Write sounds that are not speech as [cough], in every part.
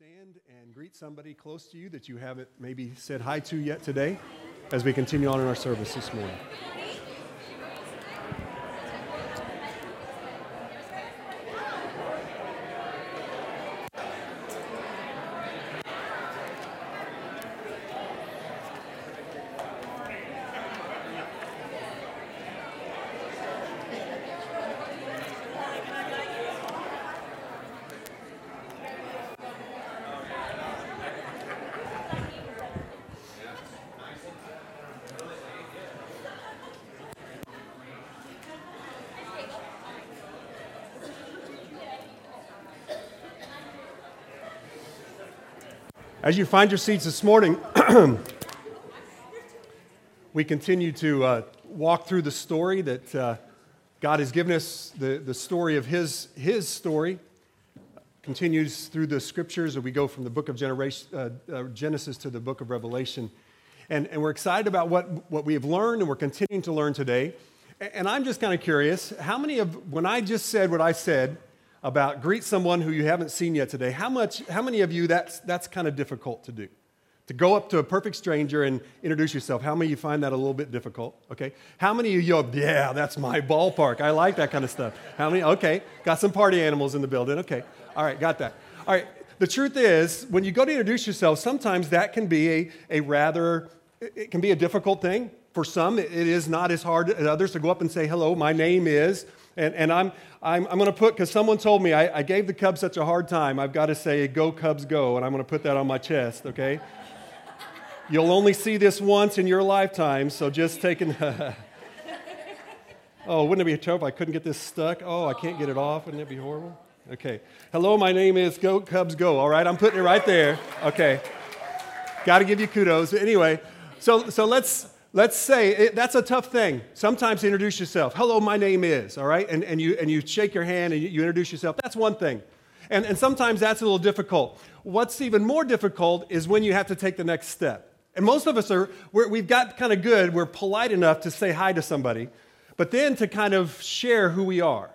stand and greet somebody close to you that you haven't maybe said hi to yet today as we continue on in our service this morning. As you find your seats this morning, [clears throat] we continue to uh, walk through the story that uh, God has given us, the, the story of his, his story. Continues through the scriptures, and we go from the book of uh, uh, Genesis to the book of Revelation. And, and we're excited about what, what we have learned, and we're continuing to learn today. And I'm just kind of curious how many of, when I just said what I said, about greet someone who you haven't seen yet today. How, much, how many of you that's, that's kind of difficult to do? To go up to a perfect stranger and introduce yourself. How many of you find that a little bit difficult? Okay. How many of you go, yeah, that's my ballpark. I like that kind of stuff. How many? Okay. Got some party animals in the building. Okay. All right. Got that. All right. The truth is, when you go to introduce yourself, sometimes that can be a, a rather, it can be a difficult thing. For some, it is not as hard as others to go up and say, hello, my name is, and, and I'm, I'm, I'm going to put, because someone told me I, I gave the Cubs such a hard time, I've got to say, go Cubs go, and I'm going to put that on my chest, okay? [laughs] You'll only see this once in your lifetime, so just taking. [laughs] oh, wouldn't it be terrible if I couldn't get this stuck? Oh, I can't get it off. Wouldn't it be horrible? Okay. Hello, my name is Go Cubs Go. All right, I'm putting it right there. Okay. Got to give you kudos. Anyway, so so let's let's say it, that's a tough thing. Sometimes introduce yourself. Hello, my name is, all right? And, and, you, and you shake your hand and you, you introduce yourself. That's one thing. And, and sometimes that's a little difficult. What's even more difficult is when you have to take the next step. And most of us are, we have got kind of good, we're polite enough to say hi to somebody, but then to kind of share who we are.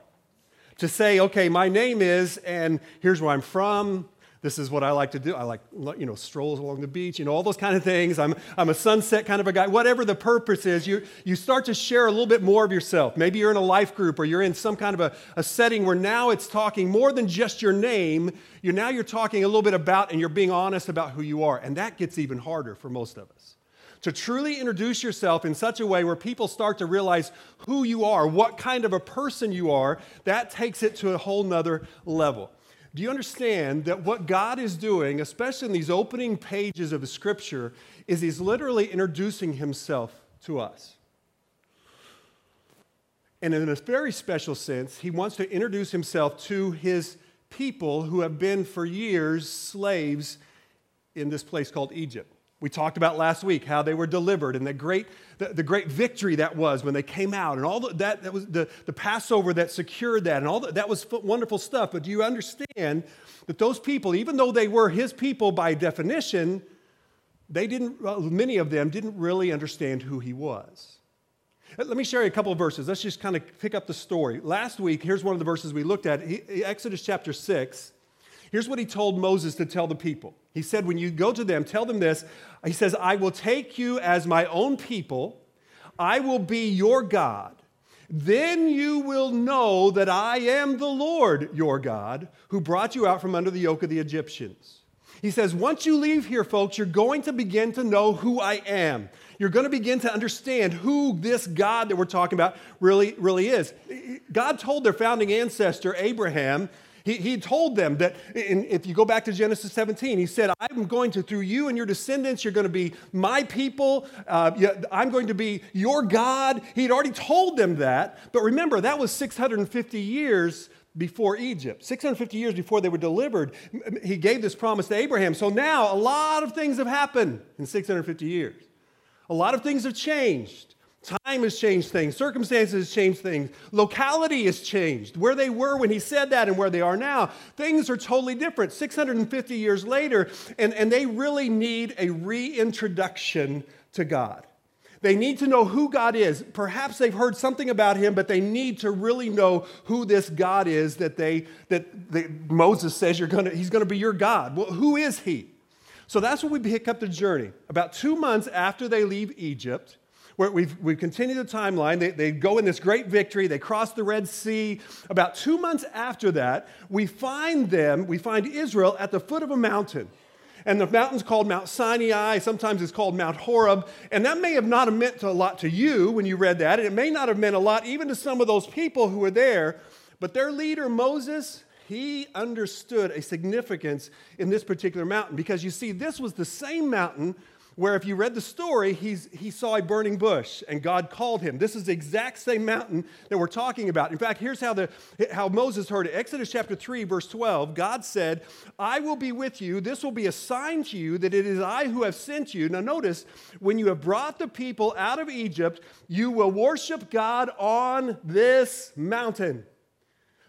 To say, okay, my name is, and here's where I'm from, this is what I like to do. I like, you know, strolls along the beach, you know, all those kind of things. I'm, I'm a sunset kind of a guy. Whatever the purpose is, you, you start to share a little bit more of yourself. Maybe you're in a life group or you're in some kind of a, a setting where now it's talking more than just your name. You now you're talking a little bit about and you're being honest about who you are. And that gets even harder for most of us. To truly introduce yourself in such a way where people start to realize who you are, what kind of a person you are, that takes it to a whole nother level. Do you understand that what God is doing, especially in these opening pages of the scripture, is He's literally introducing Himself to us? And in a very special sense, He wants to introduce Himself to His people who have been for years slaves in this place called Egypt. We talked about last week how they were delivered and the great, the, the great victory that was when they came out and all the, that, that was the, the Passover that secured that and all the, that was wonderful stuff. But do you understand that those people, even though they were his people by definition, they didn't, many of them didn't really understand who he was. Let me share you a couple of verses. Let's just kind of pick up the story. Last week, here's one of the verses we looked at Exodus chapter 6. Here's what he told Moses to tell the people. He said, When you go to them, tell them this. He says, I will take you as my own people, I will be your God. Then you will know that I am the Lord your God who brought you out from under the yoke of the Egyptians. He says, Once you leave here, folks, you're going to begin to know who I am. You're going to begin to understand who this God that we're talking about really, really is. God told their founding ancestor, Abraham, he, he told them that, in, if you go back to Genesis 17, he said, I'm going to, through you and your descendants, you're going to be my people. Uh, I'm going to be your God. He'd already told them that. But remember, that was 650 years before Egypt, 650 years before they were delivered. He gave this promise to Abraham. So now a lot of things have happened in 650 years. A lot of things have changed. Time has changed things, circumstances have changed things, locality has changed. Where they were when he said that and where they are now, things are totally different 650 years later, and, and they really need a reintroduction to God. They need to know who God is. Perhaps they've heard something about him, but they need to really know who this God is that they that, that Moses says you're gonna, he's gonna be your God. Well, who is he? So that's when we pick up the journey. About two months after they leave Egypt, we've, we've continued the timeline. They, they go in this great victory. They cross the Red Sea. About two months after that, we find them, we find Israel at the foot of a mountain. And the mountain's called Mount Sinai. Sometimes it's called Mount Horeb. And that may have not meant a lot to you when you read that. And it may not have meant a lot even to some of those people who were there. But their leader, Moses, he understood a significance in this particular mountain because you see, this was the same mountain where if you read the story, he's, he saw a burning bush and God called him. This is the exact same mountain that we're talking about. In fact, here's how, the, how Moses heard it Exodus chapter 3, verse 12. God said, I will be with you. This will be a sign to you that it is I who have sent you. Now, notice, when you have brought the people out of Egypt, you will worship God on this mountain.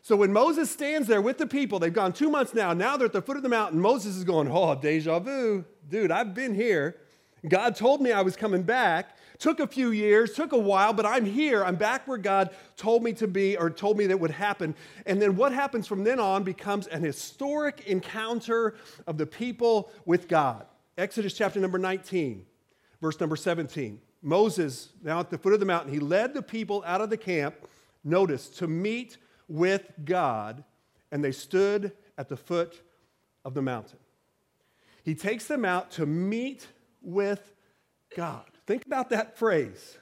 So when Moses stands there with the people, they've gone two months now, now they're at the foot of the mountain. Moses is going, Oh, deja vu. Dude, I've been here. God told me I was coming back. Took a few years, took a while, but I'm here. I'm back where God told me to be or told me that would happen. And then what happens from then on becomes an historic encounter of the people with God. Exodus chapter number 19, verse number 17. Moses, now at the foot of the mountain, he led the people out of the camp, notice, to meet with God, and they stood at the foot of the mountain. He takes them out to meet with God. Think about that phrase.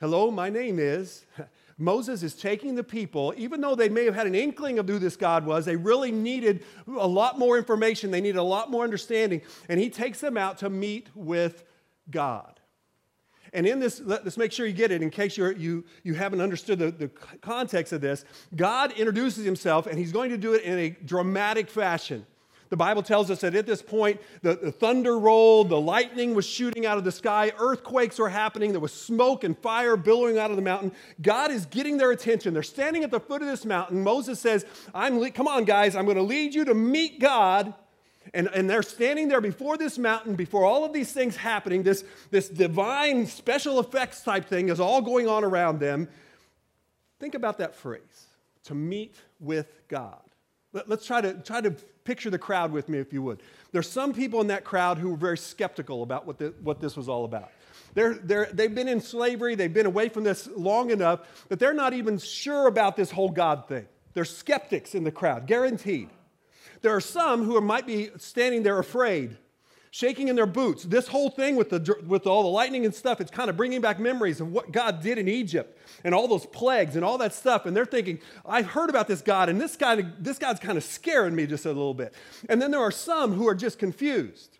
Hello, my name is. [laughs] Moses is taking the people, even though they may have had an inkling of who this God was, they really needed a lot more information. They needed a lot more understanding. And he takes them out to meet with God. And in this, let's make sure you get it in case you're, you, you haven't understood the, the context of this. God introduces himself, and he's going to do it in a dramatic fashion. The Bible tells us that at this point, the, the, thunder rolled, the lightning was shooting out of the sky, earthquakes were happening, there was smoke and fire billowing out of the mountain. God is getting their attention. They're standing at the foot of this mountain. Moses says, I'm le- Come on, guys, I'm going to lead you to meet God. And, and they're standing there before this mountain, before all of these things happening. This, this divine special effects type thing is all going on around them. Think about that phrase to meet with God. Let, us try to, try to picture the crowd with me, if you would. There's some people in that crowd who were very skeptical about what, the, what this was all about. They're, they're, they've been in slavery, they've been away from this long enough that they're not even sure about this whole God thing. They're skeptics in the crowd, guaranteed. There are some who might be standing there afraid shaking in their boots. This whole thing with, the, with all the lightning and stuff, it's kind of bringing back memories of what God did in Egypt and all those plagues and all that stuff. And they're thinking, I've heard about this God, and this, guy, this God's kind of scaring me just a little bit. And then there are some who are just confused.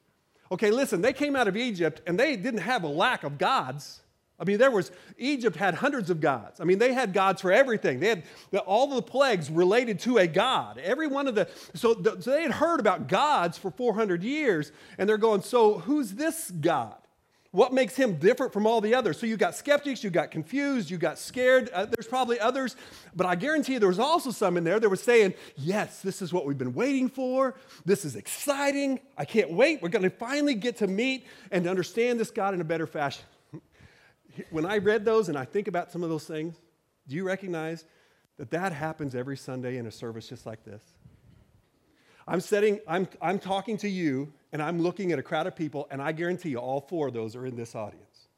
Okay, listen, they came out of Egypt and they didn't have a lack of gods. I mean, there was, Egypt had hundreds of gods. I mean, they had gods for everything. They had all the plagues related to a god. Every one of the, so, the, so they had heard about gods for 400 years, and they're going, so who's this God? What makes him different from all the others? So you got skeptics, you got confused, you got scared. Uh, there's probably others, but I guarantee you there was also some in there that were saying, Yes, this is what we've been waiting for. This is exciting. I can't wait. We're going to finally get to meet and understand this God in a better fashion when I read those and I think about some of those things, do you recognize that that happens every Sunday in a service just like this? I'm setting, I'm, I'm talking to you, and I'm looking at a crowd of people, and I guarantee you all four of those are in this audience.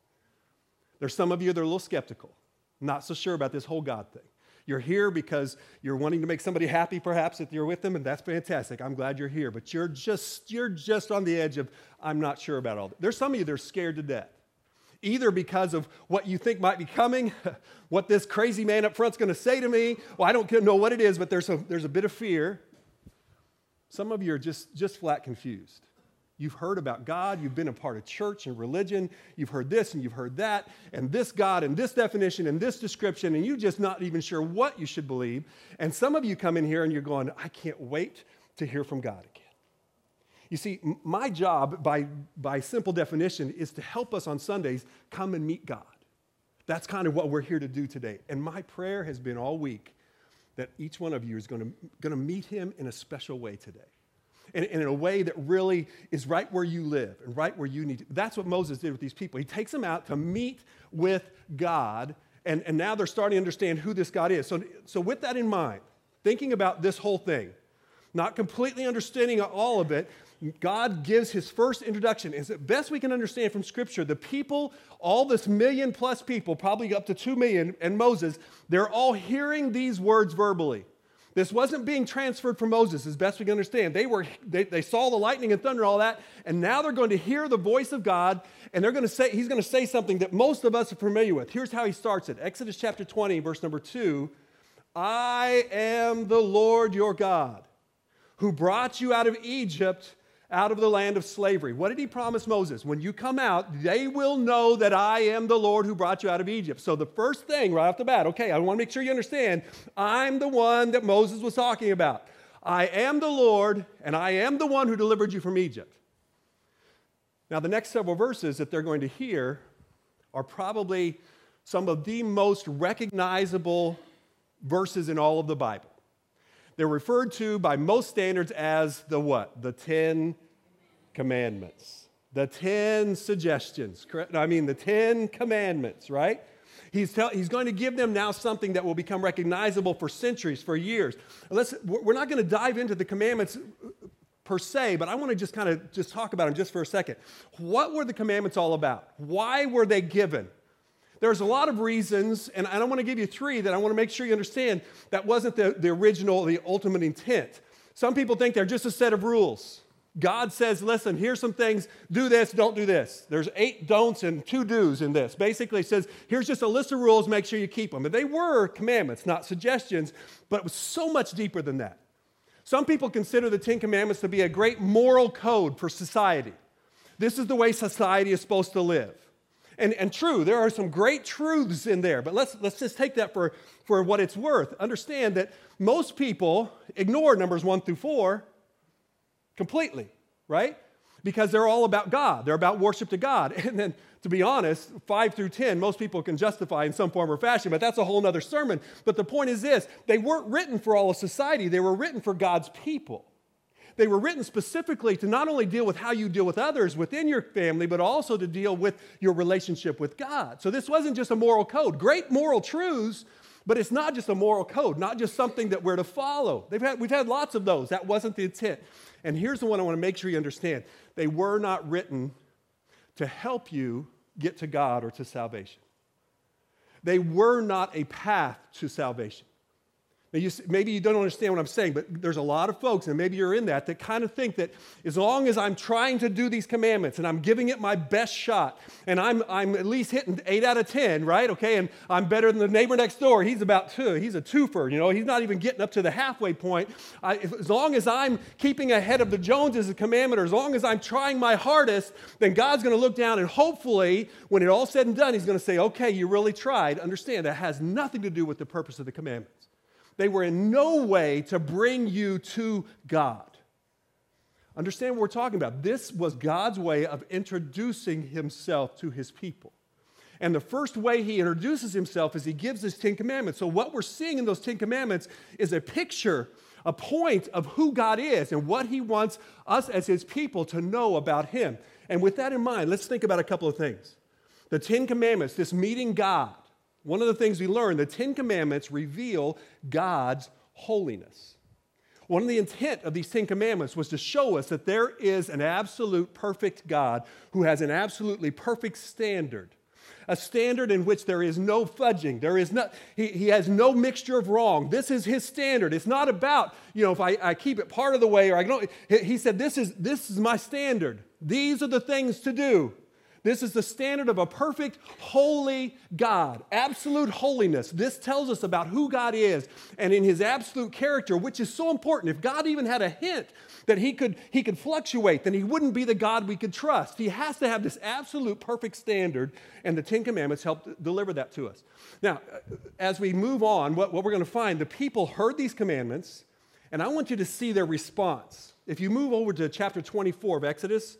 There's some of you that are a little skeptical, not so sure about this whole God thing. You're here because you're wanting to make somebody happy, perhaps, if you're with them, and that's fantastic. I'm glad you're here. But you're just, you're just on the edge of, I'm not sure about all that. There's some of you that are scared to death either because of what you think might be coming, [laughs] what this crazy man up front's going to say to me. Well, I don't know what it is, but there's a, there's a bit of fear. Some of you are just, just flat confused. You've heard about God, you've been a part of church and religion, you've heard this and you've heard that, and this God and this definition and this description, and you're just not even sure what you should believe. And some of you come in here and you're going, I can't wait to hear from God again. You see, my job, by, by simple definition, is to help us on Sundays come and meet God. That's kind of what we're here to do today. And my prayer has been all week that each one of you is going to, meet him in a special way today. and in a way that really is right where you live and right where you need to. That's what Moses did with these people. He takes them out to meet with God, and, and now they're starting to understand who this God is. So, so, with that in mind, thinking about this whole thing, not completely understanding all of it, God gives his first introduction. As best we can understand from Scripture, the people, all this million plus people, probably up to two million, and Moses, they're all hearing these words verbally. This wasn't being transferred from Moses, as best we can understand. They, were, they, they saw the lightning and thunder, all that, and now they're going to hear the voice of God, and they're going to say, he's going to say something that most of us are familiar with. Here's how he starts it Exodus chapter 20, verse number 2 I am the Lord your God, who brought you out of Egypt out of the land of slavery. What did he promise Moses? When you come out, they will know that I am the Lord who brought you out of Egypt. So the first thing right off the bat, okay, I want to make sure you understand, I'm the one that Moses was talking about. I am the Lord, and I am the one who delivered you from Egypt. Now, the next several verses that they're going to hear are probably some of the most recognizable verses in all of the Bible. They're referred to by most standards as the what? The Ten Commandments. The Ten Suggestions. Correct? I mean, the Ten Commandments, right? He's, tell, he's going to give them now something that will become recognizable for centuries, for years. Let's, we're not going to dive into the commandments uh, per se, but I want to just kind of just talk about them just for a second. What were the commandments all about? Why were they given? There's a lot of reasons, and I don't want to give you three that I want to make sure you understand that wasn't the, the original, the ultimate intent. Some people think they're just a set of rules. God says, listen, here's some things, do this, don't do this. There's eight don'ts and two do's in this. Basically, says, here's just a list of rules, make sure you keep them. And they were commandments, not suggestions, but it was so much deeper than that. Some people consider the Ten Commandments to be a great moral code for society. This is the way society is supposed to live. And, and true, there are some great truths in there, but let's, let's just take that for, for what it's worth. Understand that most people ignore numbers one through four completely, right? Because they're all about God, they're about worship to God. [laughs] And then, to be honest, five through 10, most people can justify in some form or fashion, but that's a whole other sermon. But the point is this they weren't written for all of society, they were written for God's people. They were written specifically to not only deal with how you deal with others within your family, but also to deal with your relationship with God. So this wasn't just a moral code. Great moral truths, but it's not just a moral code, not just something that we're to follow. Had, we've had lots of those. That wasn't the intent. And here's the one I want to make sure you understand they were not written to help you get to God or to salvation. They were not a path to salvation. Now you, maybe you don't understand what I'm saying, but there's a lot of folks, and maybe you're in that, that kind of think that as long as I'm trying to do these commandments and I'm giving it my best shot, and I'm, I'm at least hitting eight out of 10, right? Okay, and I'm better than the neighbor next door. He's about two. He's a twofer, you know, he's not even getting up to the halfway point. I, as long as I'm keeping ahead of the Joneses, the commandment, or as long as I'm trying my hardest, then God's going to look down and hopefully, when it all said and done, He's going to say, okay, you really tried. Understand, that has nothing to do with the purpose of the commandments. They were in no way to bring you to God. Understand what we're talking about. This was God's way of introducing himself to his people. And the first way he introduces himself is he gives his Ten Commandments. So, what we're seeing in those Ten Commandments is a picture, a point of who God is and what he wants us as his people to know about him. And with that in mind, let's think about a couple of things. The Ten Commandments, this meeting God, one of the things we learn, the Ten Commandments reveal God's holiness. One of the intent of these Ten Commandments was to show us that there is an absolute perfect God who has an absolutely perfect standard. A standard in which there is no fudging. There is not, he, he has no mixture of wrong. This is his standard. It's not about, you know, if I, I keep it part of the way or I don't. He said, this is, this is my standard. These are the things to do. This is the standard of a perfect, holy God, absolute holiness. This tells us about who God is and in his absolute character, which is so important. If God even had a hint that he could, he could fluctuate, then he wouldn't be the God we could trust. He has to have this absolute perfect standard, and the Ten Commandments help deliver that to us. Now, uh, as we move on, what, what we're going to find, the people heard these commandments, and I want you to see their response. If you move over to chapter 24 of Exodus,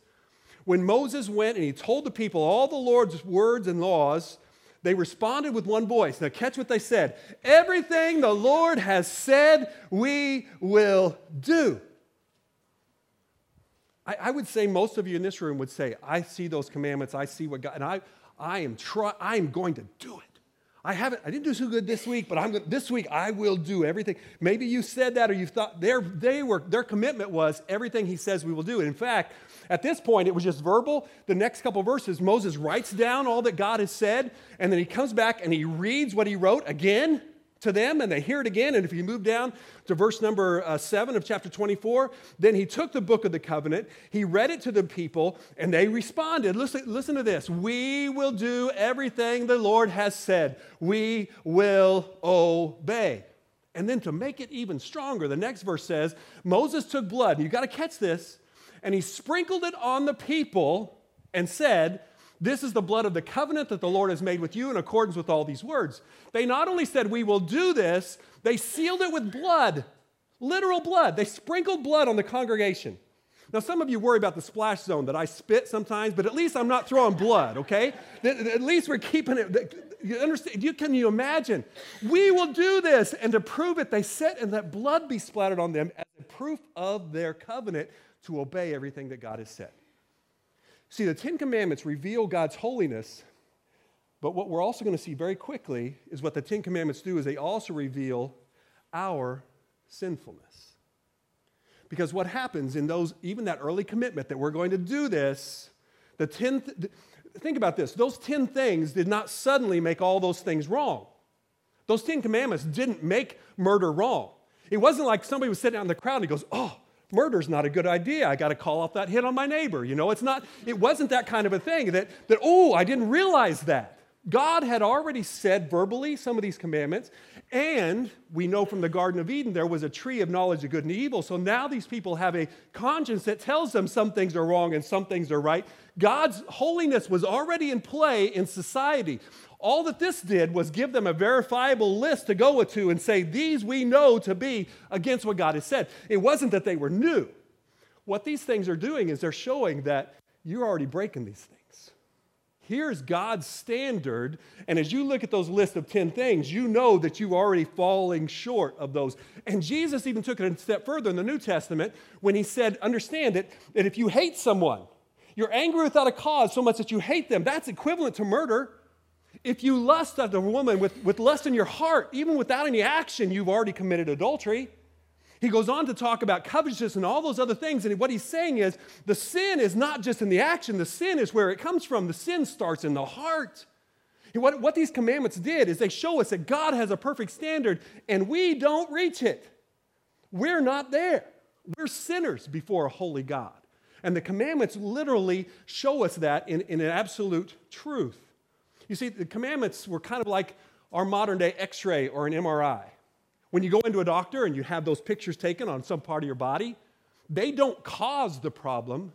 when Moses went and he told the people all the Lord's words and laws, they responded with one voice. Now, catch what they said Everything the Lord has said, we will do. I, I, would say most of you in this room would say, I see those commandments, I see what God, and I, I am try, I am going to do it. I haven't, I didn't do so good this week, but I'm going this week I will do everything. Maybe you said that or you thought their, they were, their commitment was everything he says we will do. And in fact, at this point, it was just verbal. The next couple verses, Moses writes down all that God has said, and then he comes back and he reads what he wrote again to them and they hear it again. And if you move down to verse number uh, 7 of chapter 24, then he took the book of the covenant, he read it to the people, and they responded. Listen, listen to this We will do everything the Lord has said, we will obey. And then to make it even stronger, the next verse says Moses took blood, you got to catch this, and he sprinkled it on the people and said, this is the blood of the covenant that the Lord has made with you in accordance with all these words. They not only said, We will do this, they sealed it with blood, literal blood. They sprinkled blood on the congregation. Now, some of you worry about the splash zone that I spit sometimes, but at least I'm not throwing blood, okay? At least we're keeping it. You understand? You, can you imagine? We will do this. And to prove it, they set and let blood be splattered on them as a proof of their covenant to obey everything that God has said. See, the Ten Commandments reveal God's holiness, but what we're also going to see very quickly is what the Ten Commandments do is they also reveal our sinfulness. Because what happens in those, even that early commitment that we're going to do this, the 10, th- think about this, those 10 things did not suddenly make all those things wrong. Those 10 commandments didn't make murder wrong. It wasn't like somebody was sitting out in the crowd and he goes, oh, murder's not a good idea. I got to call off that hit on my neighbor. You know, it's not, it wasn't that kind of a thing that, that, oh, I didn't realize that. God had already said verbally some of these commandments, and we know from the Garden of Eden there was a tree of knowledge of good and evil. So now these people have a conscience that tells them some things are wrong and some things are right. God's holiness was already in play in society. All that this did was give them a verifiable list to go to and say, These we know to be against what God has said. It wasn't that they were new. What these things are doing is they're showing that you're already breaking these things. Here's God's standard, and as you look at those list of 10 things, you know that you're already falling short of those. And Jesus even took it a step further in the New Testament when he said, Understand it, that if you hate someone, you're angry without a cause so much that you hate them, that's equivalent to murder. If you lust after a woman with, with lust in your heart, even without any action, you've already committed adultery. He goes on to talk about covetousness and all those other things. And what he's saying is the sin is not just in the action, the sin is where it comes from. The sin starts in the heart. What, what these commandments did is they show us that God has a perfect standard and we don't reach it. We're not there. We're sinners before a holy God. And the commandments literally show us that in, in an absolute truth. You see, the commandments were kind of like our modern day x ray or an MRI. When you go into a doctor and you have those pictures taken on some part of your body, they don't cause the problem,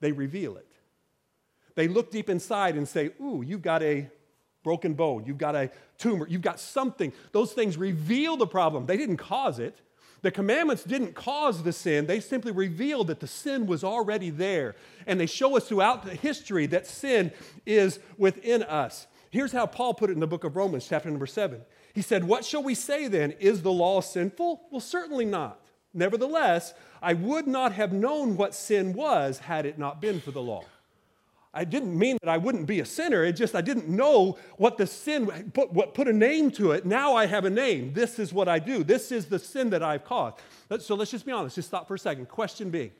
they reveal it. They look deep inside and say, Ooh, you've got a broken bone, you've got a tumor, you've got something. Those things reveal the problem. They didn't cause it. The commandments didn't cause the sin, they simply revealed that the sin was already there. And they show us throughout the history that sin is within us. Here's how Paul put it in the book of Romans, chapter number seven. He said, What shall we say then? Is the law sinful? Well, certainly not. Nevertheless, I would not have known what sin was had it not been for the law. I didn't mean that I wouldn't be a sinner. It just I didn't know what the sin put what put a name to it. Now I have a name. This is what I do. This is the sin that I've caused. So let's just be honest. Just stop for a second. Question being,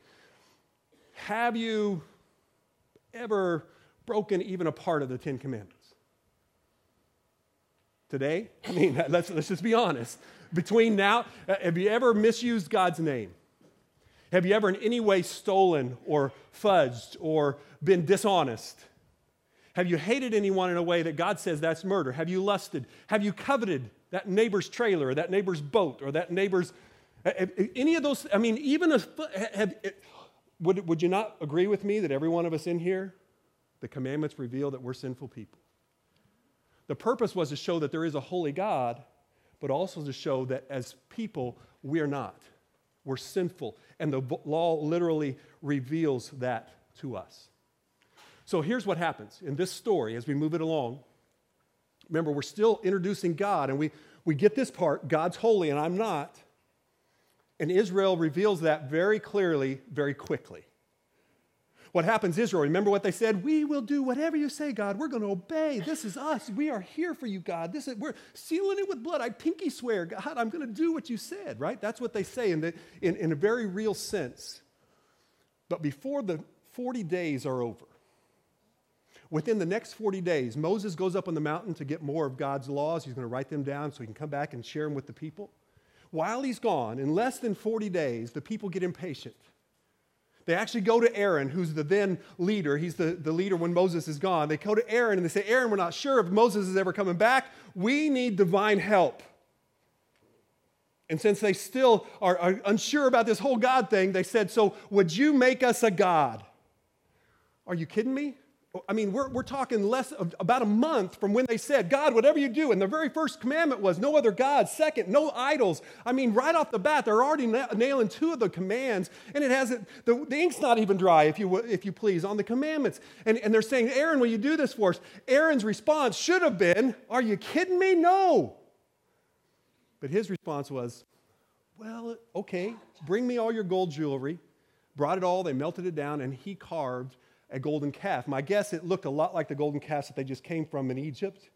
have you ever broken even a part of the Ten Commandments? Today? [laughs] I mean, let's, let's just be honest. Between now, uh, have you ever misused God's name? Have you ever in any way stolen or fudged or been dishonest? Have you hated anyone in a way that God says that's murder? Have you lusted? Have you coveted that neighbor's trailer or that neighbor's boat or that neighbor's. Any of those, I mean, even a. Have, would, would you not agree with me that every one of us in here, the commandments reveal that we're sinful people? The purpose was to show that there is a holy God, but also to show that as people, we are not. We're sinful. And the law literally reveals that to us. So here's what happens in this story as we move it along. Remember, we're still introducing God, and we, we get this part God's holy, and I'm not. And Israel reveals that very clearly, very quickly. what happens, Israel? Remember what they said? We will do whatever you say, God. We're going to obey. This is us. We are here for you, God. This is, we're sealing it with blood. I pinky swear, God, I'm going to do what you said, right? That's what they say in, the, in, in a very real sense. But before the 40 days are over, within the next 40 days, Moses goes up on the mountain to get more of God's laws. He's going to write them down so he can come back and share them with the people. While he's gone, in less than 40 days, the people get impatient. They actually go to Aaron, who's the then leader. He's the, the leader when Moses is gone. They go to Aaron and they say, Aaron, we're not sure if Moses is ever coming back. We need divine help. And since they still are, are unsure about this whole God thing, they said, So would you make us a God? Are you kidding me? I mean, we're, we're talking less of, about a month from when they said, God, whatever you do. And the very first commandment was no other gods. Second, no idols. I mean, right off the bat, they're already na- nailing two of the commands. And it hasn't, the, the ink's not even dry, if you, if you please, on the commandments. And, and they're saying, Aaron, will you do this for us? Aaron's response should have been, Are you kidding me? No. But his response was, Well, okay, bring me all your gold jewelry. Brought it all, they melted it down, and he carved a golden calf. My guess, it looked a lot like the golden calf that they just came from in Egypt.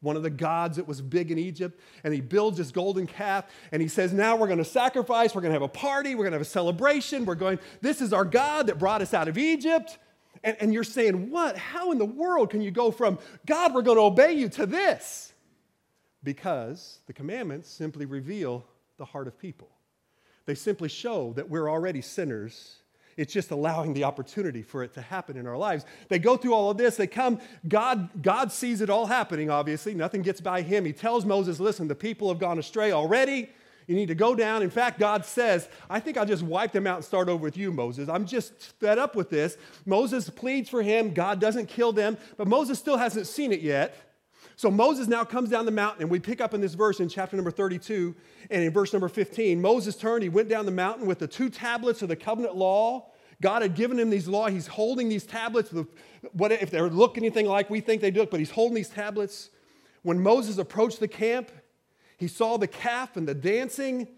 One of the gods that was big in Egypt. And he builds this golden calf and he says, Now we're going to sacrifice, we're going to have a party, we're going to have a celebration. We're going, this is our God that brought us out of Egypt. And, and you're saying, What? How in the world can you go from God, we're going to obey you to this? Because the commandments simply reveal the heart of people. They simply show that we're already sinners it's just allowing the opportunity for it to happen in our lives. They go through all of this. They come, God, God sees it all happening, obviously. Nothing gets by him. He tells Moses, listen, the people have gone astray already. You need to go down. In fact, God says, I think I'll just wipe them out and start over with you, Moses. I'm just fed up with this. Moses pleads for him. God doesn't kill them, but Moses still hasn't seen it yet. So Moses now comes down the mountain, and we pick up in this verse in chapter number 32 and in verse number 15. Moses turned, he went down the mountain with the two tablets of the covenant law. God had given him these law. He's holding these tablets. What if they look anything like we think they do, but he's holding these tablets. When Moses approached the camp, he saw the calf and the dancing,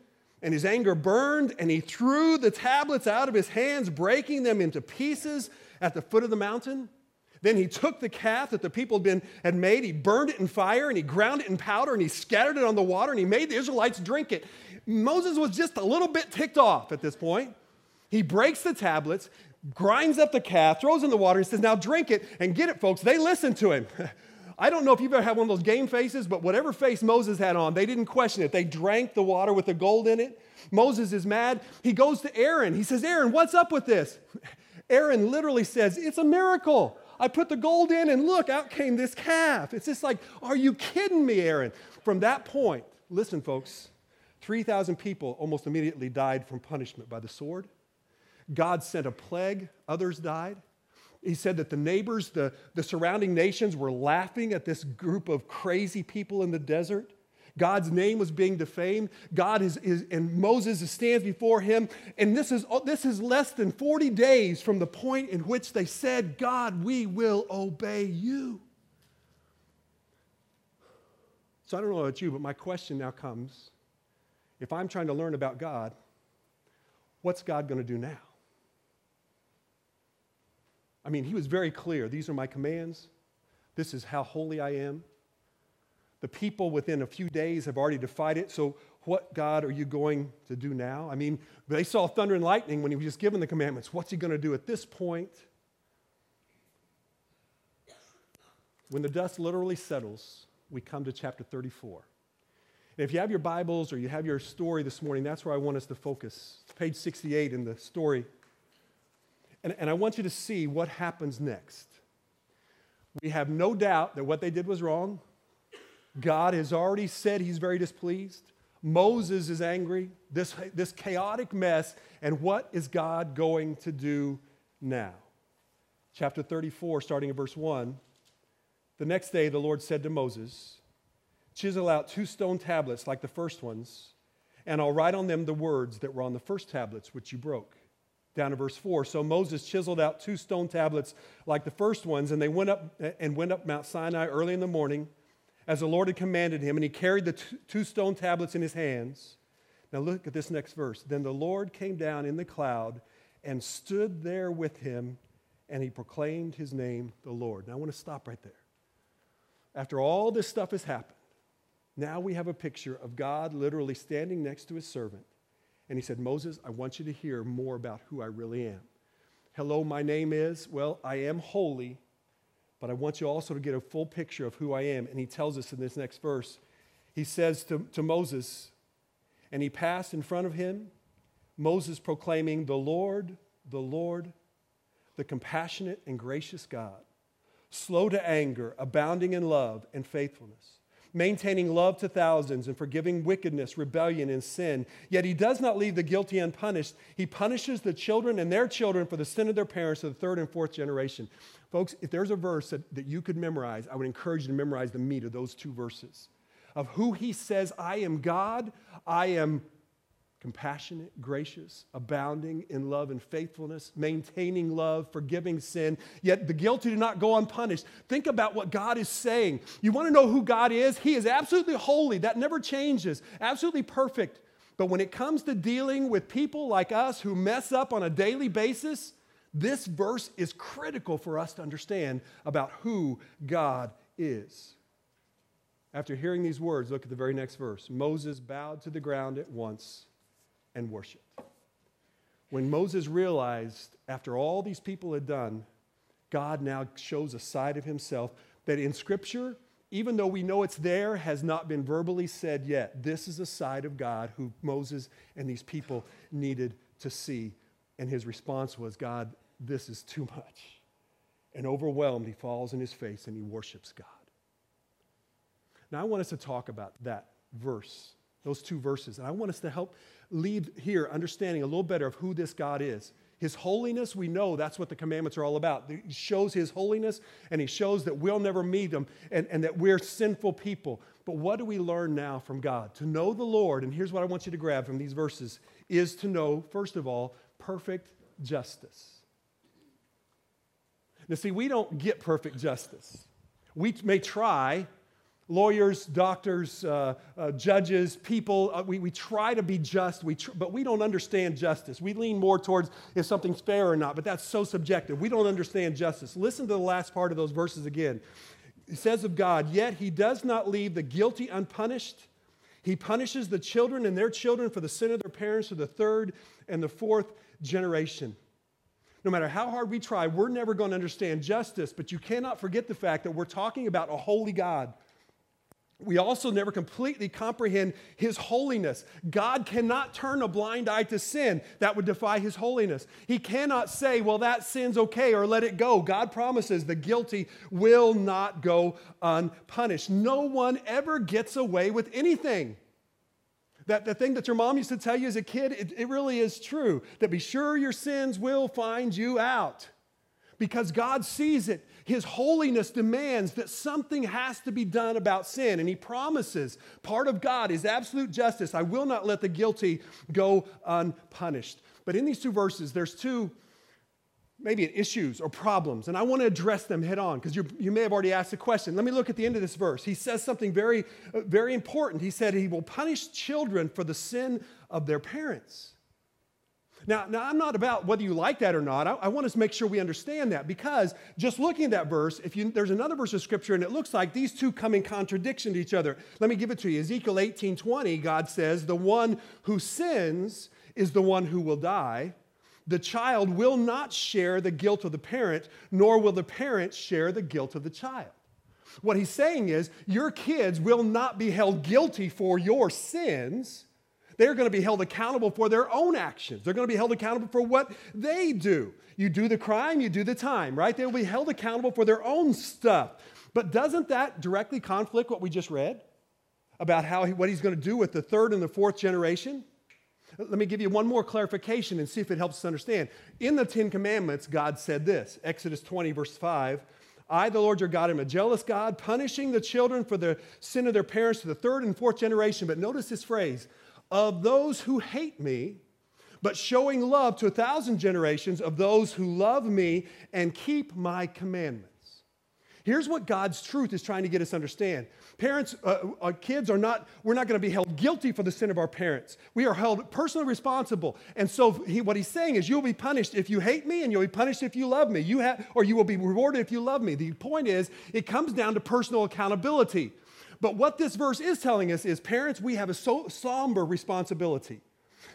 and his anger burned, and he threw the tablets out of his hands, breaking them into pieces at the foot of the mountain. Then he took the calf that the people had, been, had made, he burned it in fire, and he ground it in powder, and he scattered it on the water, and he made the Israelites drink it. Moses was just a little bit ticked off at this point. He breaks the tablets, grinds up the calf, throws in the water, and says, Now drink it and get it, folks. They listen to him. [laughs] I don't know if you've ever had one of those game faces, but whatever face Moses had on, they didn't question it. They drank the water with the gold in it. Moses is mad. He goes to Aaron. He says, Aaron, what's up with this? [laughs] Aaron literally says, It's a miracle. I put the gold in and look, out came this calf. It's just like, are you kidding me, Aaron? From that point, listen, folks, 3,000 people almost immediately died from punishment by the sword. God sent a plague, others died. He said that the neighbors, the, the surrounding nations were laughing at this group of crazy people in the desert. God's name was being defamed. God is, is and Moses stands before him. And this is, oh, this is less than 40 days from the point in which they said, God, we will obey you. So I don't know about you, but my question now comes if I'm trying to learn about God, what's God going to do now? I mean, he was very clear. These are my commands. This is how holy I am. The people within a few days have already defied it. So, what, God, are you going to do now? I mean, they saw thunder and lightning when he was just given the commandments. What's he going to do at this point? When the dust literally settles, we come to chapter 34. And if you have your Bibles or you have your story this morning, that's where I want us to focus. It's page 68 in the story. And, and I want you to see what happens next. We have no doubt that what they did was wrong. God has already said he's very displeased. Moses is angry, this, this chaotic mess. And what is God going to do now? Chapter 34, starting in verse 1. The next day, the Lord said to Moses, Chisel out two stone tablets like the first ones, and I'll write on them the words that were on the first tablets, which you broke. Down to verse 4. So Moses chiseled out two stone tablets like the first ones, and they went up and went up Mount Sinai early in the morning as the Lord had commanded him, and he carried the two stone tablets in his hands. Now look at this next verse. Then the Lord came down in the cloud and stood there with him and he proclaimed his name, the Lord. Now I want to stop right there. After all this stuff has happened, now we have a picture of God literally standing next to his servant. And he said, Moses, I want you to hear more about who I really am. Hello, my name is, well, I am holy, but I want you also to get a full picture of who I am. And he tells us in this next verse, he says to, to Moses, and he passed in front of him, Moses proclaiming, The Lord, the Lord, the compassionate and gracious God, slow to anger, abounding in love and faithfulness maintaining love to thousands and forgiving wickedness, rebellion, and sin. Yet he does not leave the guilty unpunished. He punishes the children and their children for the sin of their parents to the third and fourth generation. Folks, if there's a verse that, that you could memorize, I would encourage you to memorize the meat of those two verses of who he says, I am God, I am compassionate, gracious, abounding in love and faithfulness, maintaining love, forgiving sin, yet the guilty do not go unpunished. Think about what God is saying. You want to know who God is? He is absolutely holy, that never changes, absolutely perfect. But when it comes to dealing with people like us who mess up on a daily basis, this verse is critical for us to understand about who God is. After hearing these words, look at the very next verse. Moses bowed to the ground at once and worshiped. When Moses realized, after all these people had done, God now shows a side of himself that in Scripture, even though we know it's there, has not been verbally said yet. This is a side of God who Moses and these people needed to see. And his response was, God, this is too much. And overwhelmed, he falls on his face and he worships God. Now, I want us to talk about that verse, those two verses. And I want us to help leave here understanding a little better of who this God is. His holiness, we know that's what the commandments are all about. He shows His holiness and He shows that we'll never meet Him and, and that we're sinful people. But what do we learn now from God? To know the Lord, and here's what I want you to grab from these verses, is to know, first of all, perfect justice. Now, see, we don't get perfect justice. We may try, lawyers, doctors, uh, uh, judges, people, uh, we, we try to be just, we tr- but we don't understand justice. We lean more towards if something's fair or not, but that's so subjective. We don't understand justice. Listen to the last part of those verses again. It says of God, Yet he does not leave the guilty unpunished. He punishes the children and their children for the sin of their parents to the third and the fourth generation. No matter how hard we try, we're never going to understand justice, but you cannot forget the fact that we're talking about a holy God we also never completely comprehend his holiness. God cannot turn a blind eye to sin. That would defy his holiness. He cannot say, well, that sin's okay or let it go. God promises the guilty will not go unpunished. No one ever gets away with anything. That the thing that your mom used to tell you as a kid, it, it really is true. That be sure your sins will find you out because God sees it. His holiness demands that something has to be done about sin, and He promises part of God is absolute justice. I will not let the guilty go unpunished. But in these two verses, there's two maybe issues or problems, and I want to address them head on because you may have already asked a question. Let me look at the end of this verse. He says something very, very important. He said, He will punish children for the sin of their parents. Now, now, I'm not about whether you like that or not. I, I, want us to make sure we understand that because just looking at that verse, if you, there's another verse of scripture and it looks like these two come in contradiction to each other. Let me give it to you. Ezekiel 18 20, God says, The one who sins is the one who will die. The child will not share the guilt of the parent, nor will the parent share the guilt of the child. What he's saying is, your kids will not be held guilty for your sins they're going to be held accountable for their own actions. They're going to be held accountable for what they do. You do the crime, you do the time, right? They'll be held accountable for their own stuff. But doesn't that directly conflict what we just read about how he, what he's going to do with the third and the fourth generation? Let me give you one more clarification and see if it helps us understand. In the Ten Commandments, God said this Exodus 20, verse 5 I, the Lord your God, am a jealous God, punishing the children for the sin of their parents to the third and fourth generation. But notice this phrase of those who hate me, but showing love to a thousand generations of those who love me and keep my commandments. Here's what God's truth is trying to get us to understand. Parents, uh, our uh, kids are not, we're not going to be held guilty for the sin of our parents. We are held personally responsible. And so he, what he's saying is you'll be punished if you hate me and you'll be punished if you love me. You have, or you will be rewarded if you love me. The point is, it comes down to personal accountability. But what this verse is telling us is parents, we have a so somber responsibility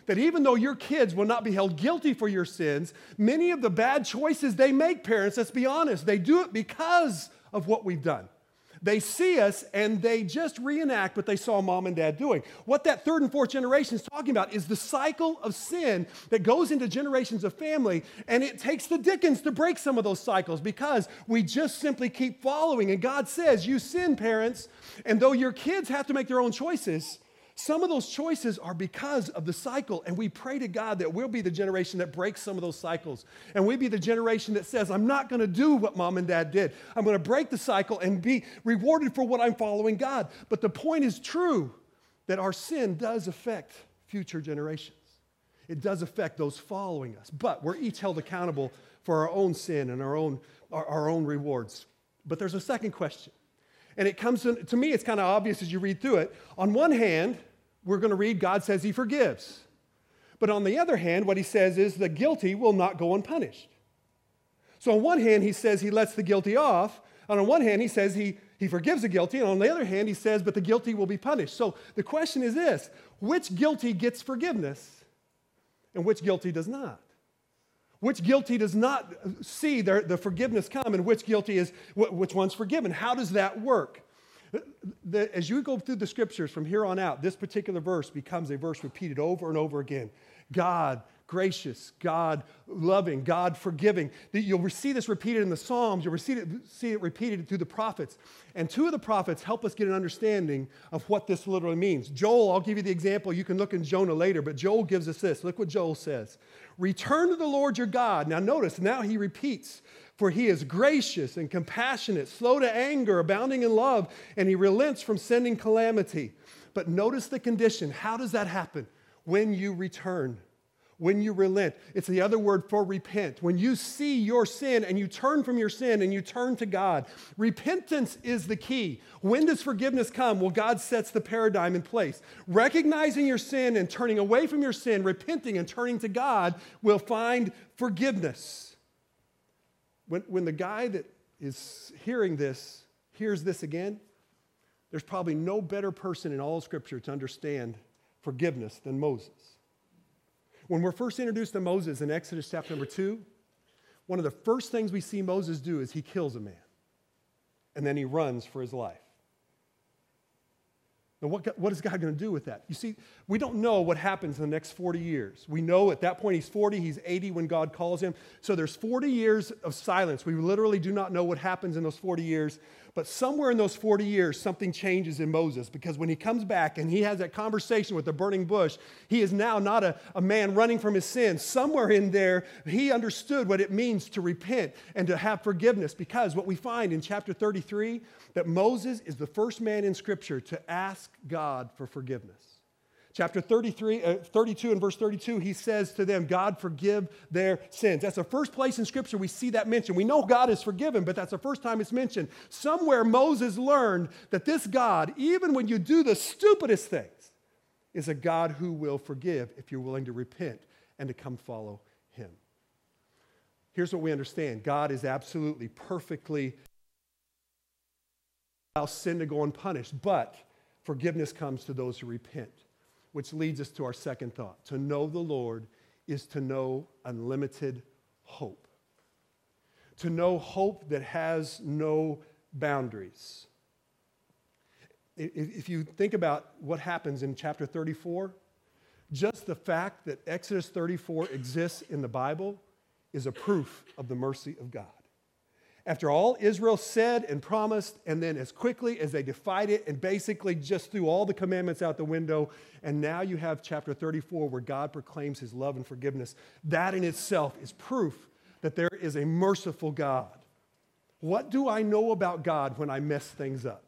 that even though your kids will not be held guilty for your sins, many of the bad choices they make, parents, let's be honest, they do it because of what we've done. They see us and they just reenact what they saw mom and dad doing. What that third and fourth generation is talking about is the cycle of sin that goes into generations of family, and it takes the Dickens to break some of those cycles because we just simply keep following. And God says, You sin, parents, and though your kids have to make their own choices, some of those choices are because of the cycle, and we pray to God that we'll be the generation that breaks some of those cycles. And we be the generation that says, I'm not going to do what mom and dad did. I'm going to break the cycle and be rewarded for what I'm following God. But the point is true that our sin does affect future generations, it does affect those following us. But we're each held accountable for our own sin and our own, our, our own rewards. But there's a second question. And it comes to, to me, it's kind of obvious as you read through it. On one hand, we're going to read God says he forgives. But on the other hand, what he says is the guilty will not go unpunished. So on one hand, he says he lets the guilty off. And on one hand, he says he, he forgives the guilty. And on the other hand, he says, but the guilty will be punished. So the question is this which guilty gets forgiveness and which guilty does not? Which guilty does not see their, the forgiveness come and which guilty is, which one's forgiven? How does that work? The, as you go through the scriptures from here on out, this particular verse becomes a verse repeated over and over again. God gracious, God loving, God forgiving. You'll see this repeated in the Psalms, you'll see it, see it repeated through the prophets. And two of the prophets help us get an understanding of what this literally means. Joel, I'll give you the example. You can look in Jonah later, but Joel gives us this. Look what Joel says Return to the Lord your God. Now, notice, now he repeats. For he is gracious and compassionate, slow to anger, abounding in love, and he relents from sending calamity. But notice the condition. How does that happen? When you return when you relent. It's the other word for repent. When you see your sin and you turn from your sin and you turn to God, repentance is the key. When does forgiveness come? Well, God sets the paradigm in place. Recognizing your sin and turning away from your sin, repenting and turning to God will find forgiveness. When, when the guy that is hearing this hears this again, there's probably no better person in all Scripture to understand forgiveness than Moses. When we're first introduced to Moses in Exodus chapter number two, one of the first things we see Moses do is he kills a man and then he runs for his life. Now, what, what is God going to do with that? You see, we don't know what happens in the next 40 years. We know at that point he's 40, he's 80 when God calls him. So there's 40 years of silence. We literally do not know what happens in those 40 years. But somewhere in those 40 years, something changes in Moses because when he comes back and he has that conversation with the burning bush, he is now not a, a man running from his sins. Somewhere in there, he understood what it means to repent and to have forgiveness because what we find in chapter 33 that Moses is the first man in Scripture to ask God for forgiveness. Chapter 33, uh, 32 and verse 32, he says to them, God forgive their sins. That's the first place in Scripture we see that mentioned. We know God is forgiven, but that's the first time it's mentioned. Somewhere Moses learned that this God, even when you do the stupidest things, is a God who will forgive if you're willing to repent and to come follow him. Here's what we understand God is absolutely perfectly allow sin to go unpunished, but forgiveness comes to those who repent. Which leads us to our second thought. To know the Lord is to know unlimited hope. To know hope that has no boundaries. If you think about what happens in chapter 34, just the fact that Exodus 34 exists in the Bible is a proof of the mercy of God. After all Israel said and promised, and then as quickly as they defied it and basically just threw all the commandments out the window, and now you have chapter 34 where God proclaims his love and forgiveness. That in itself is proof that there is a merciful God. What do I know about God when I mess things up?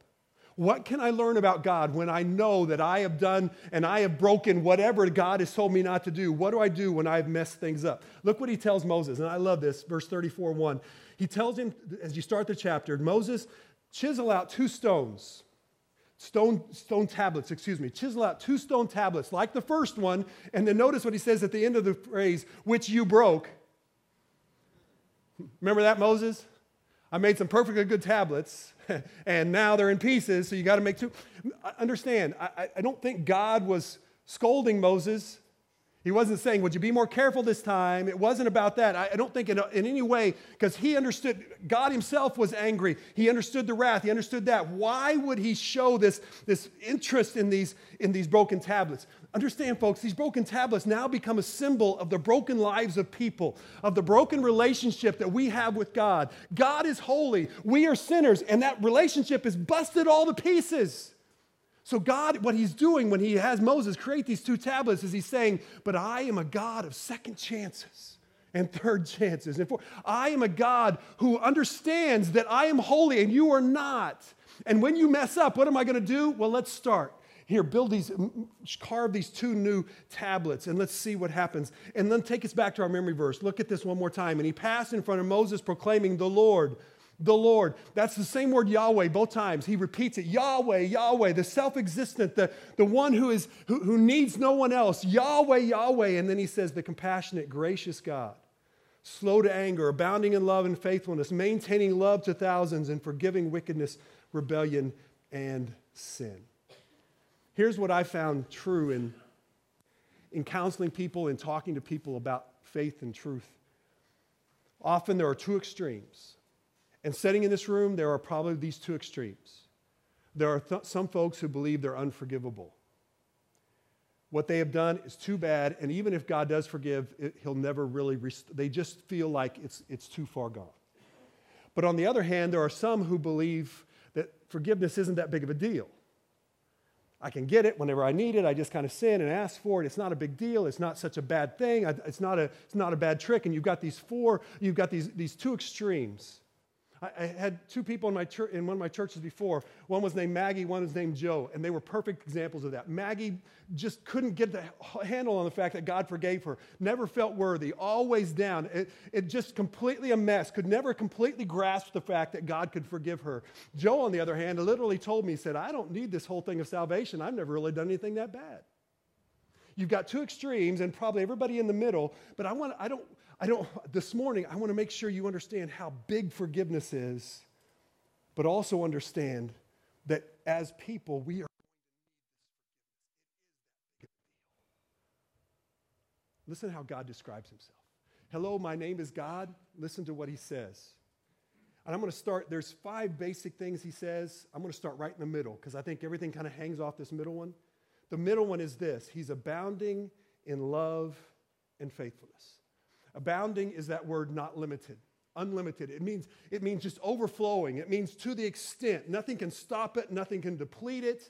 What can I learn about God when I know that I have done and I have broken whatever God has told me not to do? What do I do when I've messed things up? Look what he tells Moses, and I love this, verse 34 1. He tells him, as you start the chapter, Moses, chisel out two stones, stone, stone tablets, excuse me, chisel out two stone tablets like the first one, and then notice what he says at the end of the phrase, which you broke. Remember that, Moses? I made some perfectly good tablets, [laughs] and now they're in pieces, so you got to make two. Understand, I, I don't think God was scolding Moses. He wasn't saying, Would you be more careful this time? It wasn't about that. I, don't think in, in any way, because he understood, God himself was angry. He understood the wrath. He understood that. Why would he show this, this interest in these, in these broken tablets? Understand, folks, these broken tablets now become a symbol of the broken lives of people, of the broken relationship that we have with God. God is holy, we are sinners, and that relationship is busted all to pieces. So, God, what He's doing when He has Moses create these two tablets is He's saying, But I am a God of second chances and third chances. And for, I am a God who understands that I am holy and you are not. And when you mess up, what am I going to do? Well, let's start. Here, build these, carve these two new tablets, and let's see what happens. And then take us back to our memory verse. Look at this one more time. And he passed in front of Moses, proclaiming, The Lord, the Lord. That's the same word Yahweh both times. He repeats it Yahweh, Yahweh, the self existent, the, the one who, is, who, who needs no one else. Yahweh, Yahweh. And then he says, The compassionate, gracious God, slow to anger, abounding in love and faithfulness, maintaining love to thousands, and forgiving wickedness, rebellion, and sin. Here's what I found true in, in counseling people and talking to people about faith and truth. Often there are two extremes. And sitting in this room, there are probably these two extremes. There are th- some folks who believe they're unforgivable. What they have done is too bad, and even if God does forgive, it, He'll never really, rest- they just feel like it's, it's too far gone. But on the other hand, there are some who believe that forgiveness isn't that big of a deal. I can get it whenever I need it. I just kind of sin and ask for it. It's not a big deal. It's not such a bad thing. It's not a, it's not a bad trick. And you've got these four, you've got these, these two extremes. I, I had two people in, my church, in one of my churches before. One was named Maggie, one was named Joe, and they were perfect examples of that. Maggie just couldn't get the handle on the fact that God forgave her, never felt worthy, always down. It, it just completely a mess, could never completely grasp the fact that God could forgive her. Joe, on the other hand, literally told me, he said, I don't need this whole thing of salvation. I've never really done anything that bad. You've got two extremes and probably everybody in the middle, but I want I don't I don't, this morning, I want to make sure you understand how big forgiveness is, but also understand that as people, we are Listen to how God describes himself. Hello, my name is God. Listen to what he says. And I'm going to start, there's five basic things he says. I'm going to start right in the middle because I think everything kind of hangs off this middle one. The middle one is this He's abounding in love and faithfulness. Abounding is that word not limited, unlimited. It means, it means just overflowing. It means to the extent. Nothing can stop it, nothing can deplete it.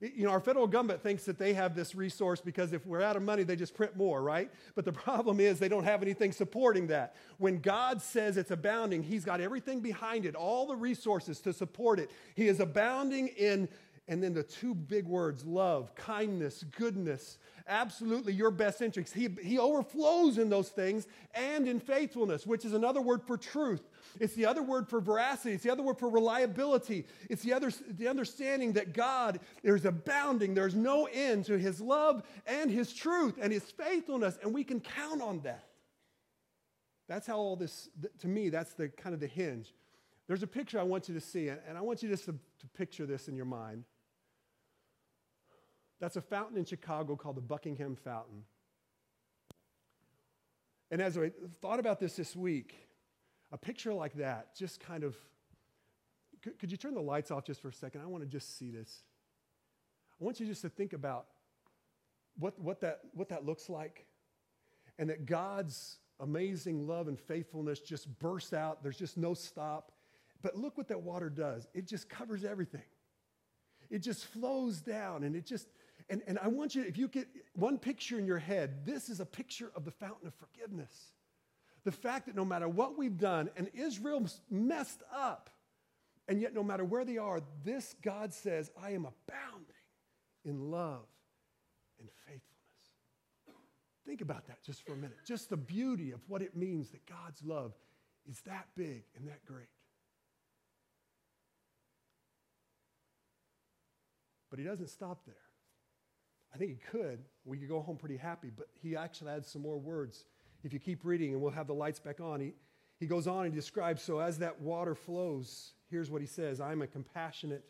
it. You know, our federal government thinks that they have this resource because if we're out of money, they just print more, right? But the [laughs] problem is they don't have anything supporting that. When God says it's abounding, He's got everything behind it, all the resources to support it. He is abounding in and then the two big words love, kindness, goodness, absolutely your best interest. He, he overflows in those things and in faithfulness, which is another word for truth. It's the other word for veracity. It's the other word for reliability. It's the, other, the understanding that God, there's abounding, there's no end to his love and his truth and his faithfulness, and we can count on that. That's how all this, to me, that's the kind of the hinge. There's a picture I want you to see, and I want you just to, to picture this in your mind. That's a fountain in Chicago called the Buckingham Fountain. And as I thought about this this week, a picture like that just kind of could, could, you turn the lights off just for a second? I want to just see this. I want you just to think about what, what, that, what that looks like and that God's amazing love and faithfulness just bursts out. There's just no stop. But look what that water does it just covers everything. It just flows down and it just and, and I want you, if you get one picture in your head, this is a picture of the fountain of forgiveness. The fact that no matter what we've done, and Israel messed up, And yet, no matter where they are, this God says, I am abounding in love and faithfulness. Think about that just for a minute. Just the beauty of what it means that God's love is that big and that great. But he doesn't stop there. I think he could. We could go home pretty happy, but he actually adds some more words. If you keep reading, and we'll have the lights back on, he, he goes on and describes so as that water flows, here's what he says I'm a compassionate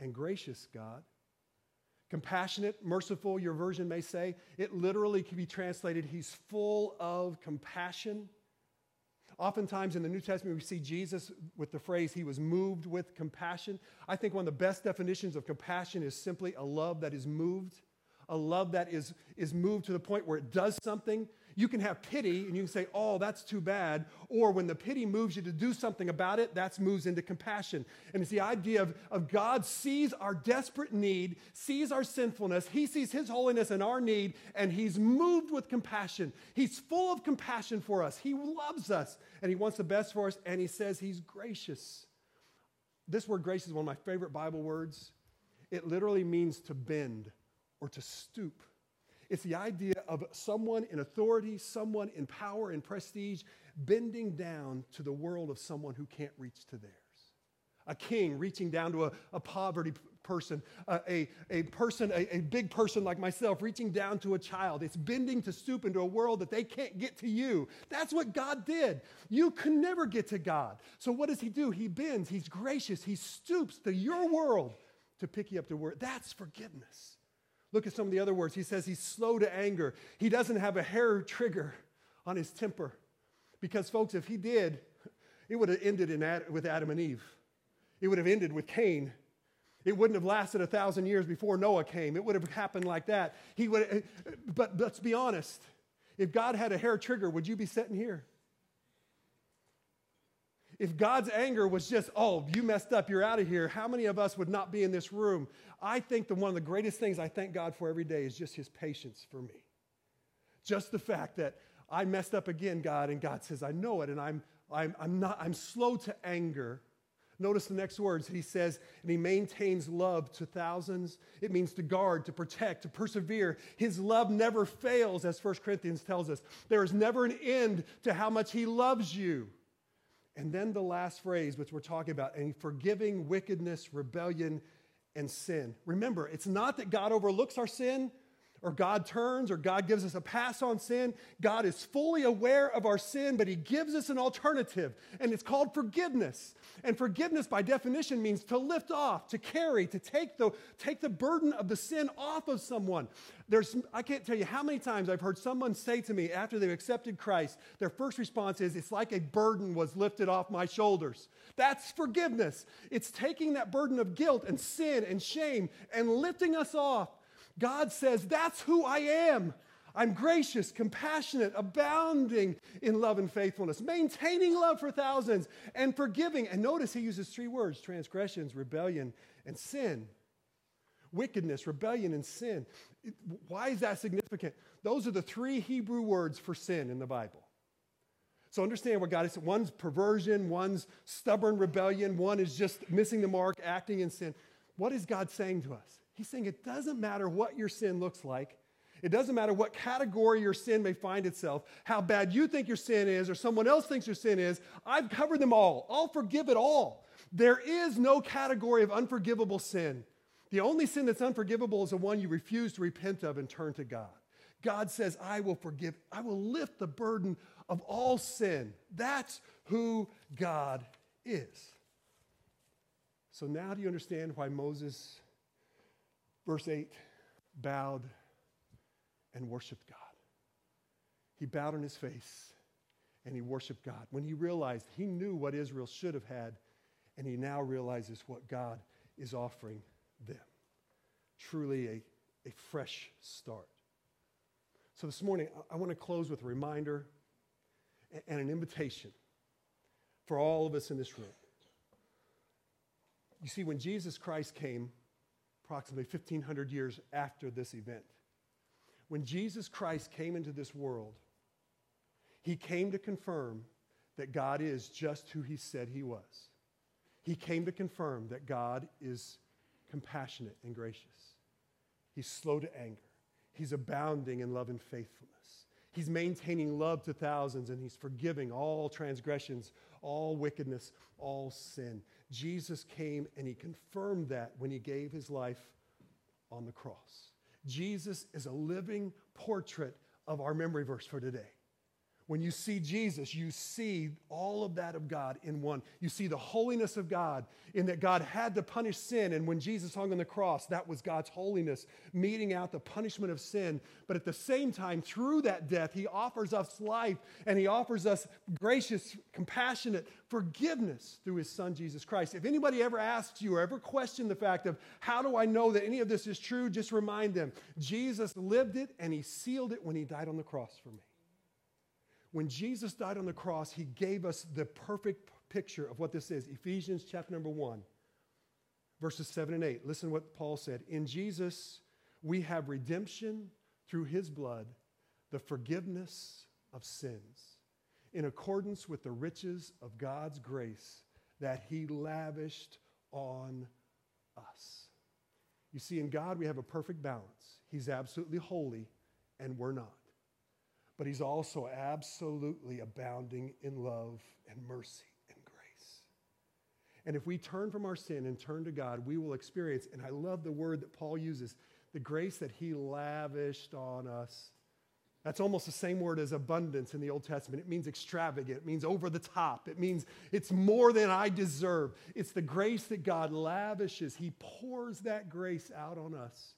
and gracious God. Compassionate, merciful, your version may say. It literally can be translated, He's full of compassion. Oftentimes in the New Testament, we see Jesus with the phrase, He was moved with compassion. I think one of the best definitions of compassion is simply a love that is moved a love that is, is moved to the point where it does something. You can have pity and you can say, oh, that's too bad. Or when the pity moves you to do something about it, that moves into compassion. And it's the idea of, of God sees our desperate need, sees our sinfulness, He sees His holiness and our need, and He's moved with compassion. He's full of compassion for us. He loves us and He wants the best for us, and He says He's gracious. This word grace is one of my favorite Bible words. It literally means to bend or to stoop. It's the idea of someone in authority, someone in power and prestige, bending down to the world of someone who can't reach to theirs. A king reaching down to a, a poverty person, a, a, a person, a, a big person like myself, reaching down to a child. It's bending to stoop into a world that they can't get to you. That's what God did. You can never get to God. So what does He do? He bends, He's gracious, He stoops to your world to pick you up to where. That's forgiveness. Look at some of the other words. He says he's slow to anger. He doesn't have a hair trigger on his temper. Because, folks, if he did, it would have ended Ad, with Adam and Eve. It would have ended with Cain. It wouldn't have lasted a thousand years before Noah came. It would have happened like that. He would, eh, but let's be honest. If God had a hair trigger, would you be sitting here? If God's anger was just, oh, you messed up, you're out of here, how many of us would not be in this room? I think that one of the greatest things I thank God for every day is just his patience for me. Just the fact that I messed up again, God, and God says, I know it, and I'm, I'm, I'm, not, I'm slow to anger. Notice the next words. He says, and he maintains love to thousands. It means to guard, to protect, to persevere. His love never fails, as 1 Corinthians tells us. There is never an end to how much he loves you. And then the last phrase, which we're talking about, and forgiving wickedness, rebellion, and sin. Remember, it's not that God overlooks our sin or God turns or God gives us a pass on sin. God is fully aware of our sin, but He gives us an alternative, and it's called forgiveness. And forgiveness, by definition, means to lift off, to carry, to take the, take the burden of the sin off of someone. There's, I can't tell you how many times I've heard someone say to me after they've accepted Christ, their first response is, It's like a burden was lifted off my shoulders. That's forgiveness. It's taking that burden of guilt and sin and shame and lifting us off God says, That's who I am. I'm gracious, compassionate, abounding in love and faithfulness, maintaining love for thousands, and forgiving. And notice he uses three words transgressions, rebellion, and sin. Wickedness, rebellion, and sin. Why is that significant? Those are the three Hebrew words for sin in the Bible. So understand what God is saying. One's perversion, one's stubborn rebellion, one is just missing the mark, acting in sin. What is God saying to us? He's saying it doesn't matter what your sin looks like. It doesn't matter what category your sin may find itself, how bad you think your sin is, or someone else thinks your sin is. I've covered them all. I'll forgive it all. There is no category of unforgivable sin. The only sin that's unforgivable is the one you refuse to repent of and turn to God. God says, I will forgive, I will lift the burden of all sin. That's who God is. So now do you understand why Moses Verse 8 bowed and worshiped God. He bowed on his face and he worshiped God. When he realized he knew what Israel should have had, and he now realizes what God is offering them. Truly a, a fresh start. So this morning, I want to close with a reminder and an invitation for all of us in this room. You see, when Jesus Christ came, approximately 1,500 years after this event. When Jesus Christ came into this world, he came to confirm that God is just who he said he was. He came to confirm that God is compassionate and gracious. He's slow to anger. He's abounding in love and faithfulness. He's maintaining love to thousands and he's forgiving all transgressions, all wickedness, all sin. Jesus came and he confirmed that when he gave his life on the cross. Jesus is a living portrait of our memory verse for today. When you see Jesus, you see all of that of God in one. You see the holiness of God in that God had to punish sin. And when Jesus hung on the cross, that was God's holiness, meting out the punishment of sin. But at the same time, through that death, He offers us life and He offers us gracious, compassionate forgiveness through His Son, Jesus Christ. If anybody ever asks you or ever questioned the fact of how do I know that any of this is true, just remind them Jesus lived it and He sealed it when He died on the cross for me. When Jesus died on the cross, he gave us the perfect picture of what this is. Ephesians chapter number 1, verses 7 and 8. Listen to what Paul said. In Jesus, we have redemption through his blood, the forgiveness of sins, in accordance with the riches of God's grace that he lavished on us. You see, in God, we have a perfect balance. He's absolutely holy, and we're not but he's also absolutely abounding in love and mercy and grace. And if we turn from our sin and turn to God, we will experience, and I love the word that Paul uses, the grace that he lavished on us. That's almost the same word as abundance in the Old Testament. It means extravagant, it means over the top, it means it's more than I deserve. It's the grace that God lavishes. He pours that grace out on us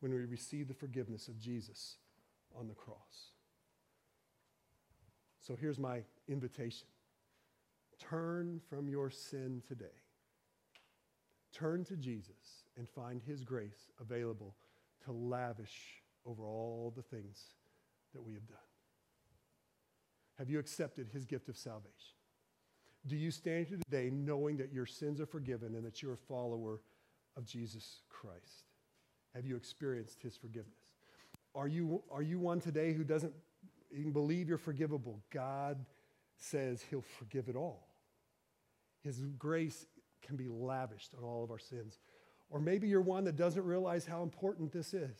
when we receive the forgiveness of Jesus on the cross. So here's my invitation turn from your sin today. Turn to Jesus and find his grace available to lavish over all the things that we have done. Have you accepted his gift of salvation? Do you stand here today knowing that your sins are forgiven and that you're a follower of Jesus Christ? Have you experienced his forgiveness? Are you, are you one today who doesn't you can believe you're forgivable. God says He'll forgive it all. His grace can be lavished on all of our sins. Or maybe you're one that doesn't realize how important this is.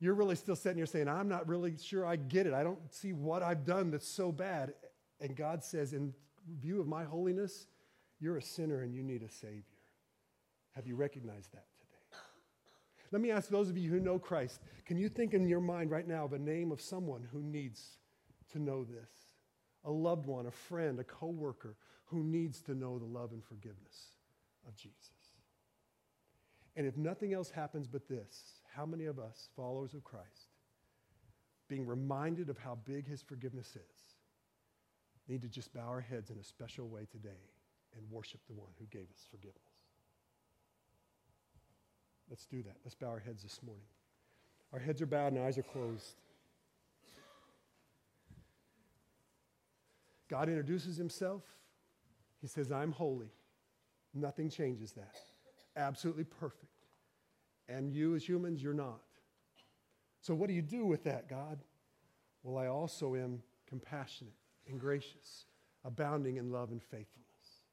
You're really still sitting here saying, I'm not really sure I get it. I don't see what I've done that's so bad. And God says, in view of my holiness, you're a sinner and you need a Savior. Have you recognized that? Let me ask those of you who know Christ can you think in your mind right now of a name of someone who needs to know this? A loved one, a friend, a coworker who needs to know the love and forgiveness of Jesus. And if nothing else happens but this, how many of us, followers of Christ, being reminded of how big his forgiveness is, need to just bow our heads in a special way today and worship the one who gave us forgiveness? Let's do that. Let's bow our heads this morning. Our heads are bowed and eyes are closed. God introduces himself. He says, I'm holy. Nothing changes that. Absolutely perfect. And you, as humans, you're not. So, what do you do with that, God? Well, I also am compassionate and gracious, abounding in love and faithfulness,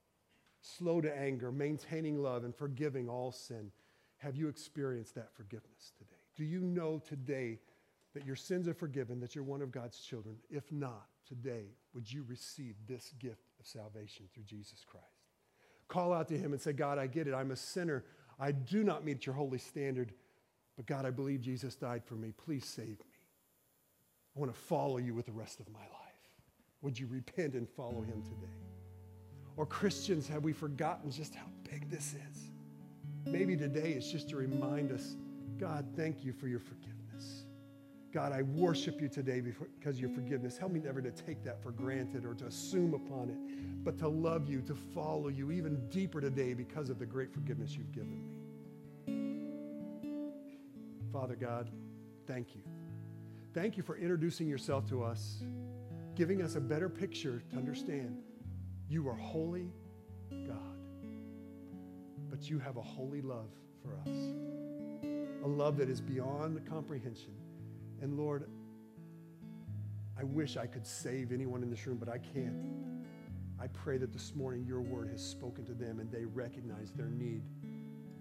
slow to anger, maintaining love, and forgiving all sin. Have you experienced that forgiveness today? Do you know today that your sins are forgiven, that you're one of God's children? If not, today, would you receive this gift of salvation through Jesus Christ? Call out to Him and say, God, I get it. I'm a sinner. I do not meet your holy standard, but God, I believe Jesus died for me. Please save me. I want to follow you with the rest of my life. Would you repent and follow Him today? Or Christians, have we forgotten just how big this is? Maybe today it's just to remind us God, thank you for your forgiveness. God, I worship you today because of your forgiveness. Help me never to take that for granted or to assume upon it, but to love you, to follow you even deeper today because of the great forgiveness you've given me. Father God, thank you. Thank you for introducing yourself to us, giving us a better picture to understand you are holy God but you have a holy love for us, a love that is beyond comprehension. And Lord, I wish I could save anyone in this room, but I can't. I pray that this morning your word has spoken to them and they recognize their need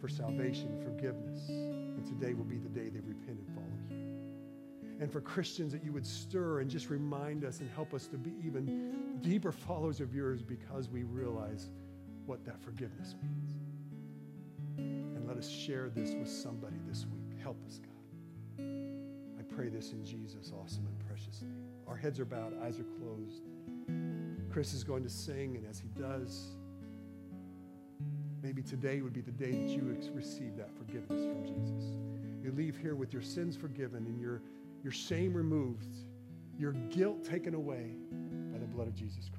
for salvation, forgiveness. And today will be the day they repent and follow you. And for Christians, that you would stir and just remind us and help us to be even deeper followers of yours because we realize what that forgiveness means. Us share this with somebody this week. Help us, God. I pray this in Jesus' awesome and precious name. Our heads are bowed, eyes are closed. Chris is going to sing, and as he does, maybe today would be the day that you receive that forgiveness from Jesus. You leave here with your sins forgiven and your, your shame removed, your guilt taken away by the blood of Jesus Christ.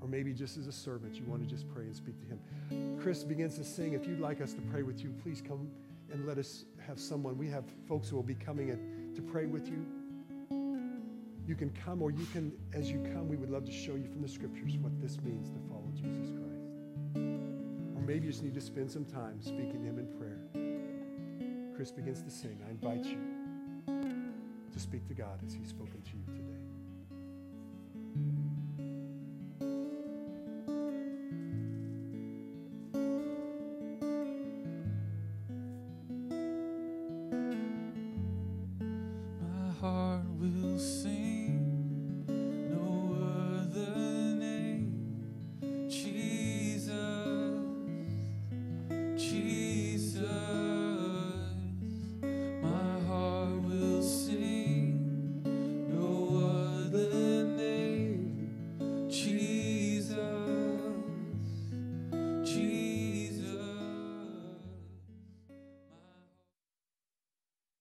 Or maybe just as a servant, you want to just pray and speak to him. Chris begins to sing. If you'd like us to pray with you, please come and let us have someone. We have folks who will be coming in to pray with you. You can come, or you can, as you come, we would love to show you from the scriptures what this means to follow Jesus Christ. Or maybe you just need to spend some time speaking to Him in prayer. Chris begins to sing. I invite you to speak to God as He's spoken to you.